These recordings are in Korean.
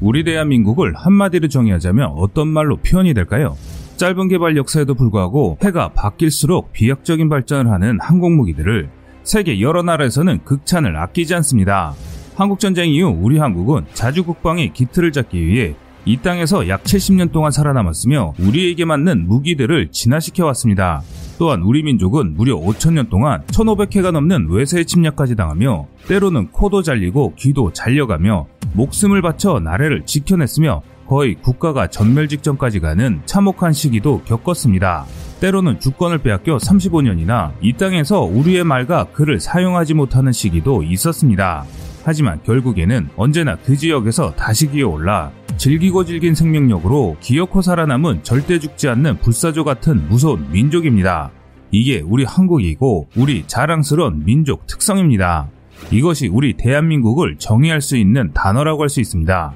우리 대한민국을 한마디로 정의하자면 어떤 말로 표현이 될까요? 짧은 개발 역사에도 불구하고 해가 바뀔수록 비약적인 발전을 하는 항공무기들을 세계 여러 나라에서는 극찬을 아끼지 않습니다. 한국전쟁 이후 우리 한국은 자주 국방의 기틀을 잡기 위해 이 땅에서 약 70년 동안 살아남았으며 우리에게 맞는 무기들을 진화시켜 왔습니다. 또한 우리 민족은 무려 5천년 동안 1500회가 넘는 외세의 침략까지 당하며 때로는 코도 잘리고 귀도 잘려가며 목숨을 바쳐 나라를 지켜냈으며 거의 국가가 전멸 직전까지 가는 참혹한 시기도 겪었습니다. 때로는 주권을 빼앗겨 35년이나 이 땅에서 우리의 말과 글을 사용하지 못하는 시기도 있었습니다. 하지만 결국에는 언제나 그 지역에서 다시 기어올라 즐기고 즐긴 생명력으로 기어코 살아남은 절대 죽지 않는 불사조 같은 무서운 민족입니다. 이게 우리 한국이고 우리 자랑스러운 민족 특성입니다. 이것이 우리 대한민국을 정의할 수 있는 단어라고 할 수 있습니다.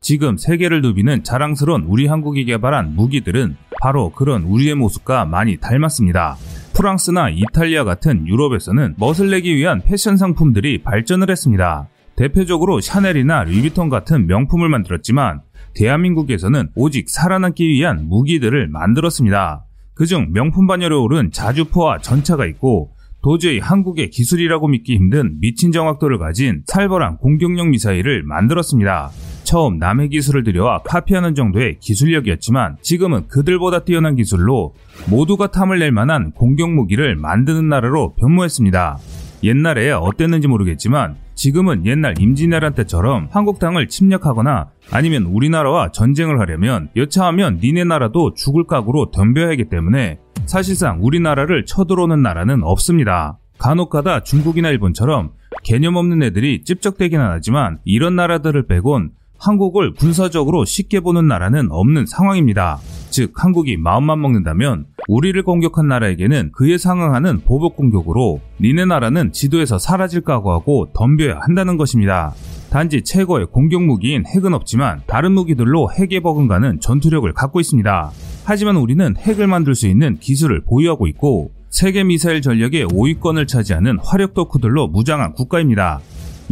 지금 세계를 누비는 자랑스러운 우리 한국이 개발한 무기들은 바로 그런 우리의 모습과 많이 닮았습니다. 프랑스나 이탈리아 같은 유럽에서는 멋을 내기 위한 패션 상품들이 발전을 했습니다. 대표적으로 샤넬이나 루이비통 같은 명품을 만들었지만 대한민국에서는 오직 살아남기 위한 무기들을 만들었습니다. 그중 명품 반열에 오른 자주포와 전차가 있고 도저히 한국의 기술이라고 믿기 힘든 미친 정확도를 가진 살벌한 공격용 미사일을 만들었습니다. 처음 남의 기술을 들여와 카피하는 정도의 기술력이었지만 지금은 그들보다 뛰어난 기술로 모두가 탐을 낼 만한 공격 무기를 만드는 나라로 변모했습니다. 옛날에 어땠는지 모르겠지만 지금은 옛날 임진왜란 때처럼 한국 땅을 침략하거나 아니면 우리나라와 전쟁을 하려면 여차하면 니네 나라도 죽을 각오로 덤벼야 하기 때문에 사실상 우리나라를 쳐들어오는 나라는 없습니다. 간혹가다 중국이나 일본처럼 개념 없는 애들이 찝적대기는 하지만 이런 나라들을 빼곤 한국을 군사적으로 쉽게 보는 나라는 없는 상황입니다. 즉 한국이 마음만 먹는다면 우리를 공격한 나라에게는 그에 상응하는 보복 공격으로 니네 나라는 지도에서 사라질 각오하고 덤벼야 한다는 것입니다. 단지 최고의 공격 무기인 핵은 없지만 다른 무기들로 핵에 버금가는 전투력을 갖고 있습니다. 하지만 우리는 핵을 만들 수 있는 기술을 보유하고 있고 세계 미사일 전력의 5위권을 차지하는 화력 덕후들로 무장한 국가입니다.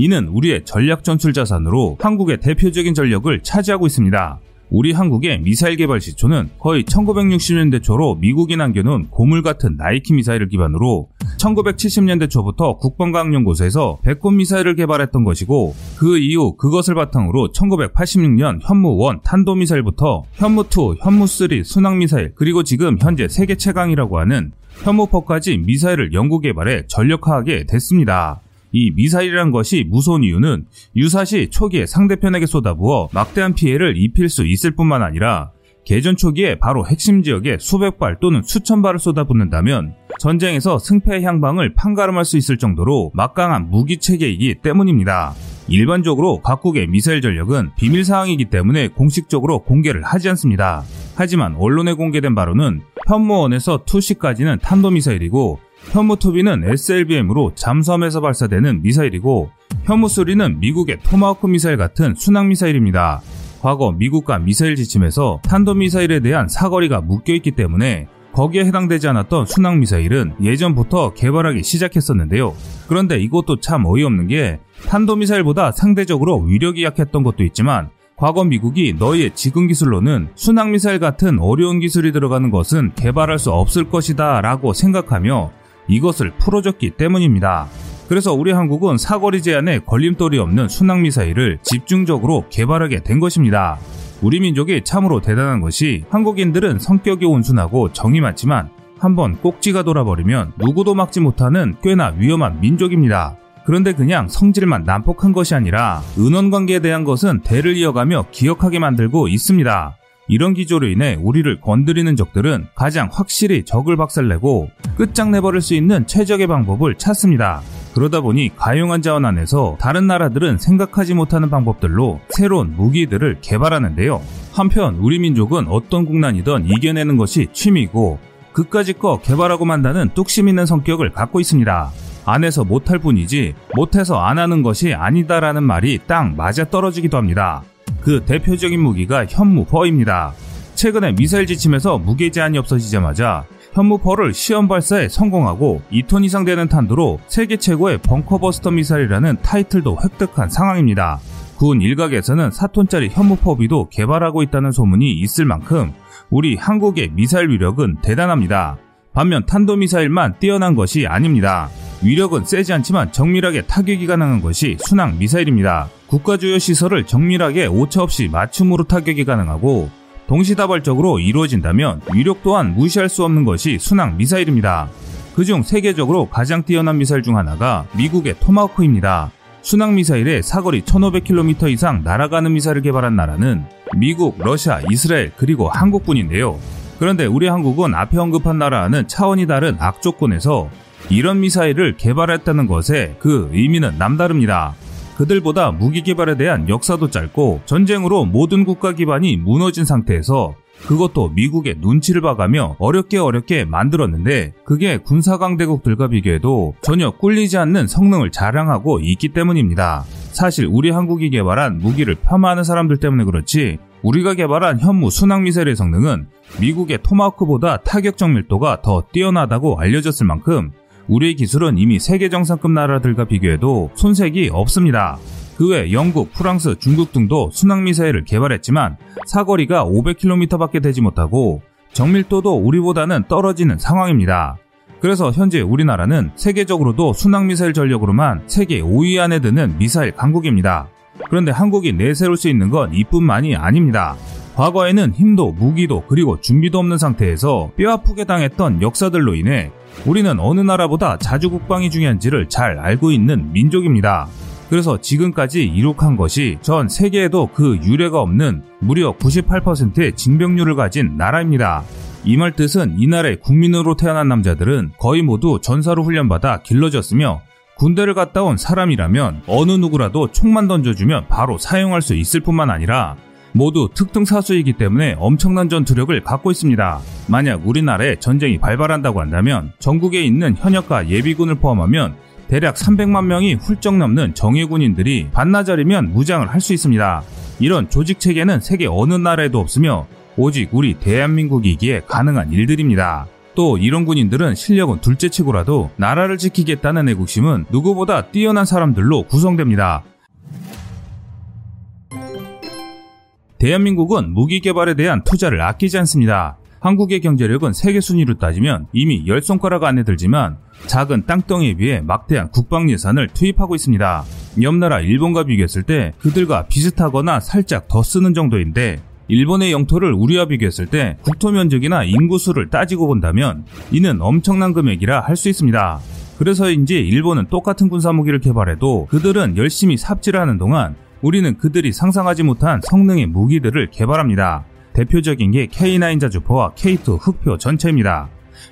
이는 우리의 전략 전술 자산으로 한국의 대표적인 전력을 차지하고 있습니다. 우리 한국의 미사일 개발 시초는 거의 1960년대 초로 미국이 남겨놓은 고물 같은 나이키 미사일을 기반으로 1970년대 초부터 국방과학연구소에서 백곰 미사일을 개발했던 것이고 그 이후 그것을 바탕으로 1986년 현무1 탄도미사일부터 현무2, 현무3 순항미사일 그리고 지금 현재 세계 최강이라고 하는 현무4까지 미사일을 연구 개발해 전력화하게 됐습니다. 이 미사일이란 것이 무서운 이유는 유사시 초기에 상대편에게 쏟아부어 막대한 피해를 입힐 수 있을 뿐만 아니라 개전 초기에 바로 핵심 지역에 수백 발 또는 수천 발을 쏟아붓는다면 전쟁에서 승패의 향방을 판가름할 수 있을 정도로 막강한 무기 체계이기 때문입니다. 일반적으로 각국의 미사일 전력은 비밀 사항이기 때문에 공식적으로 공개를 하지 않습니다. 하지만 언론에 공개된 바로는 현무원에서 투시까지는 탄도미사일이고 현무투비는 SLBM으로 잠수함에서 발사되는 미사일이고 현무수리는 미국의 토마호크 미사일 같은 순항 미사일입니다. 과거 미국과 미사일 지침에서 탄도미사일에 대한 사거리가 묶여있기 때문에 거기에 해당되지 않았던 순항 미사일은 예전부터 개발하기 시작했었는데요. 그런데 이것도 참 어이없는 게 탄도미사일보다 상대적으로 위력이 약했던 것도 있지만 과거 미국이 너희의 지금 기술로는 순항미사일 같은 어려운 기술이 들어가는 것은 개발할 수 없을 것이다 라고 생각하며 이것을 풀어줬기 때문입니다. 그래서 우리 한국은 사거리 제한에 걸림돌이 없는 순항미사일을 집중적으로 개발하게 된 것입니다. 우리 민족이 참으로 대단한 것이 한국인들은 성격이 온순하고 정이 많지만 한번 꼭지가 돌아버리면 누구도 막지 못하는 꽤나 위험한 민족입니다. 그런데 그냥 성질만 난폭한 것이 아니라 은원 관계에 대한 것은 대를 이어가며 기억하게 만들고 있습니다. 이런 기조로 인해 우리를 건드리는 적들은 가장 확실히 적을 박살내고 끝장내버릴 수 있는 최적의 방법을 찾습니다. 그러다 보니 가용한 자원 안에서 다른 나라들은 생각하지 못하는 방법들로 새로운 무기들을 개발하는데요. 한편 우리 민족은 어떤 국난이든 이겨내는 것이 취미고 그까짓 거 개발하고 만다는 뚝심 있는 성격을 갖고 있습니다. 안에서 못할 뿐이지 못해서 안 하는 것이 아니다라는 말이 딱 맞아 떨어지기도 합니다. 그 대표적인 무기가 현무퍼입니다. 최근에 미사일 지침에서 무게 제한이 없어지자마자 현무퍼를 시험 발사에 성공하고 2톤 이상 되는 탄두로 세계 최고의 벙커버스터 미사일이라는 타이틀도 획득한 상황입니다. 군 일각에서는 4톤짜리 현무퍼비도 개발하고 있다는 소문이 있을 만큼 우리 한국의 미사일 위력은 대단합니다. 반면 탄도미사일만 뛰어난 것이 아닙니다. 위력은 세지 않지만 정밀하게 타격이 가능한 것이 순항 미사일입니다. 국가 주요 시설을 정밀하게 오차 없이 맞춤으로 타격이 가능하고 동시다발적으로 이루어진다면 위력 또한 무시할 수 없는 것이 순항 미사일입니다. 그중 세계적으로 가장 뛰어난 미사일 중 하나가 미국의 토마호크입니다. 순항 미사일의 사거리 1500km 이상 날아가는 미사일을 개발한 나라는 미국, 러시아, 이스라엘 그리고 한국뿐인데요. 그런데 우리 한국은 앞에 언급한 나라와는 차원이 다른 악조건에서 이런 미사일을 개발했다는 것에 그 의미는 남다릅니다. 그들보다 무기 개발에 대한 역사도 짧고 전쟁으로 모든 국가 기반이 무너진 상태에서 그것도 미국의 눈치를 봐가며 어렵게 어렵게 만들었는데 그게 군사강대국들과 비교해도 전혀 꿀리지 않는 성능을 자랑하고 있기 때문입니다. 사실 우리 한국이 개발한 무기를 폄하하는 사람들 때문에 그렇지 우리가 개발한 현무 순항미사일의 성능은 미국의 토마호크보다 타격 정밀도가 더 뛰어나다고 알려졌을 만큼 우리의 기술은 이미 세계 정상급 나라들과 비교해도 손색이 없습니다. 그 외 영국, 프랑스, 중국 등도 순항미사일을 개발했지만 사거리가 500km밖에 되지 못하고 정밀도도 우리보다는 떨어지는 상황입니다. 그래서 현재 우리나라는 세계적으로도 순항미사일 전력으로만 세계 5위 안에 드는 미사일 강국입니다. 그런데 한국이 내세울 수 있는 건 이뿐만이 아닙니다. 과거에는 힘도 무기도 그리고 준비도 없는 상태에서 뼈아프게 당했던 역사들로 인해 우리는 어느 나라보다 자주 국방이 중요한지를 잘 알고 있는 민족입니다. 그래서 지금까지 이룩한 것이 전 세계에도 그 유례가 없는 무려 98%의 징병률을 가진 나라입니다. 이 말 뜻은 이 나라의 국민으로 태어난 남자들은 거의 모두 전사로 훈련받아 길러졌으며 군대를 갔다 온 사람이라면 어느 누구라도 총만 던져주면 바로 사용할 수 있을 뿐만 아니라 모두 특등 사수이기 때문에 엄청난 전투력을 갖고 있습니다. 만약 우리나라에 전쟁이 발발한다고 한다면 전국에 있는 현역과 예비군을 포함하면 대략 300만 명이 훌쩍 넘는 정예군인들이 반나절이면 무장을 할 수 있습니다. 이런 조직 체계는 세계 어느 나라에도 없으며 오직 우리 대한민국이기에 가능한 일들입니다. 또 이런 군인들은 실력은 둘째치고라도 나라를 지키겠다는 애국심은 누구보다 뛰어난 사람들로 구성됩니다. 대한민국은 무기 개발에 대한 투자를 아끼지 않습니다. 한국의 경제력은 세계 순위로 따지면 이미 열 손가락 안에 들지만 작은 땅덩이에 비해 막대한 국방 예산을 투입하고 있습니다. 옆 나라 일본과 비교했을 때 그들과 비슷하거나 살짝 더 쓰는 정도인데 일본의 영토를 우리와 비교했을 때 국토 면적이나 인구수를 따지고 본다면 이는 엄청난 금액이라 할 수 있습니다. 그래서인지 일본은 똑같은 군사무기를 개발해도 그들은 열심히 삽질을 하는 동안 우리는 그들이 상상하지 못한 성능의 무기들을 개발합니다. 대표적인 게 K9 자주포와 K2 흑표 전체입니다.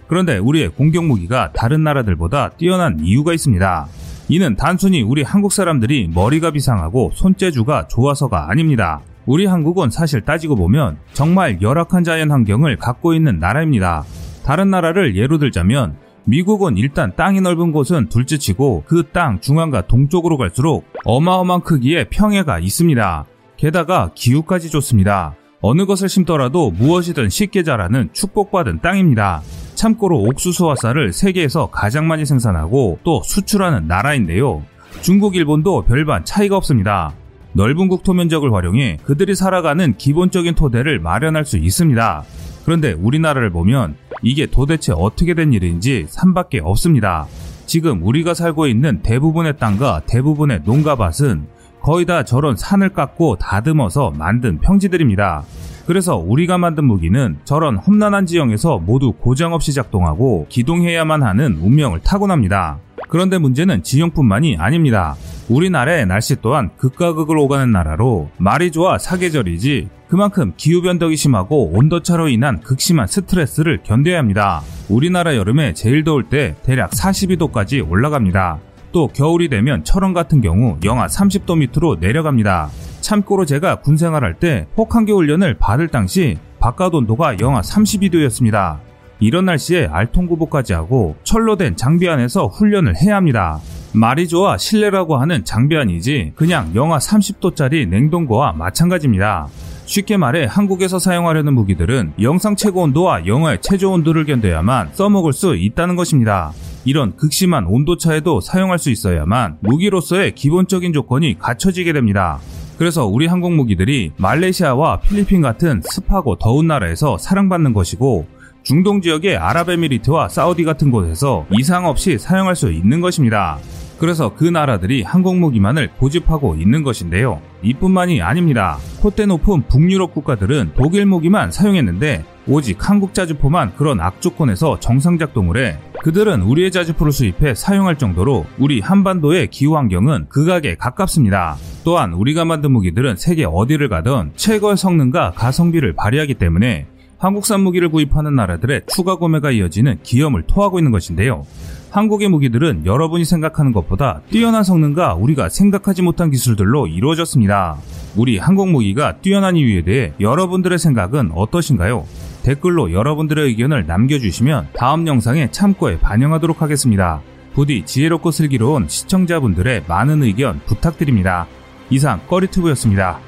그런데 우리의 공격 무기가 다른 나라들보다 뛰어난 이유가 있습니다. 이는 단순히 우리 한국 사람들이 머리가 비상하고 손재주가 좋아서가 아닙니다. 우리 한국은 사실 따지고 보면 정말 열악한 자연 환경을 갖고 있는 나라입니다. 다른 나라를 예로 들자면 미국은 일단 땅이 넓은 곳은 둘째치고 그 땅 중앙과 동쪽으로 갈수록 어마어마한 크기의 평해가 있습니다. 게다가 기후까지 좋습니다. 어느 것을 심더라도 무엇이든 쉽게 자라는 축복받은 땅입니다. 참고로 옥수수와 쌀을 세계에서 가장 많이 생산하고 또 수출하는 나라인데요. 중국, 일본도 별반 차이가 없습니다. 넓은 국토 면적을 활용해 그들이 살아가는 기본적인 토대를 마련할 수 있습니다. 그런데 우리나라를 보면 이게 도대체 어떻게 된 일인지 산밖에 없습니다. 지금 우리가 살고 있는 대부분의 땅과 대부분의 농가밭은 거의 다 저런 산을 깎고 다듬어서 만든 평지들입니다. 그래서 우리가 만든 무기는 저런 험난한 지형에서 모두 고장 없이 작동하고 기동해야만 하는 운명을 타고납니다. 그런데 문제는 지형뿐만이 아닙니다. 우리나라의 날씨 또한 극과 극을 오가는 나라로 말이 좋아 사계절이지 그만큼 기후변덕이 심하고 온도차로 인한 극심한 스트레스를 견뎌야 합니다. 우리나라 여름에 제일 더울 때 대략 42도까지 올라갑니다. 또 겨울이 되면 철원 같은 경우 영하 30도 밑으로 내려갑니다. 참고로 제가 군 생활할 때 혹한기 훈련을 받을 당시 바깥 온도가 영하 32도였습니다. 이런 날씨에 알통구보까지 하고 철로 된 장비 안에서 훈련을 해야 합니다. 말이 좋아 실내라고 하는 장비 아니지 그냥 영하 30도짜리 냉동고와 마찬가지입니다. 쉽게 말해 한국에서 사용하려는 무기들은 영상 최고 온도와 영하의 최저 온도를 견뎌야만 써먹을 수 있다는 것입니다. 이런 극심한 온도차에도 사용할 수 있어야만 무기로서의 기본적인 조건이 갖춰지게 됩니다. 그래서 우리 한국 무기들이 말레이시아와 필리핀 같은 습하고 더운 나라에서 사랑받는 것이고 중동 지역의 아랍에미리트와 사우디 같은 곳에서 이상 없이 사용할 수 있는 것입니다. 그래서 그 나라들이 한국 무기만을 고집하고 있는 것인데요. 이뿐만이 아닙니다. 콧대 높은 북유럽 국가들은 독일 무기만 사용했는데 오직 한국 자주포만 그런 악조건에서 정상 작동을 해 그들은 우리의 자주포를 수입해 사용할 정도로 우리 한반도의 기후 환경은 극악에 가깝습니다. 또한 우리가 만든 무기들은 세계 어디를 가든 최고의 성능과 가성비를 발휘하기 때문에 한국산 무기를 구입하는 나라들의 추가 구매가 이어지는 기염을 토하고 있는 것인데요. 한국의 무기들은 여러분이 생각하는 것보다 뛰어난 성능과 우리가 생각하지 못한 기술들로 이루어졌습니다. 우리 한국 무기가 뛰어난 이유에 대해 여러분들의 생각은 어떠신가요? 댓글로 여러분들의 의견을 남겨주시면 다음 영상에 참고해 반영하도록 하겠습니다. 부디 지혜롭고 슬기로운 시청자분들의 많은 의견 부탁드립니다. 이상 꺼리튜브였습니다.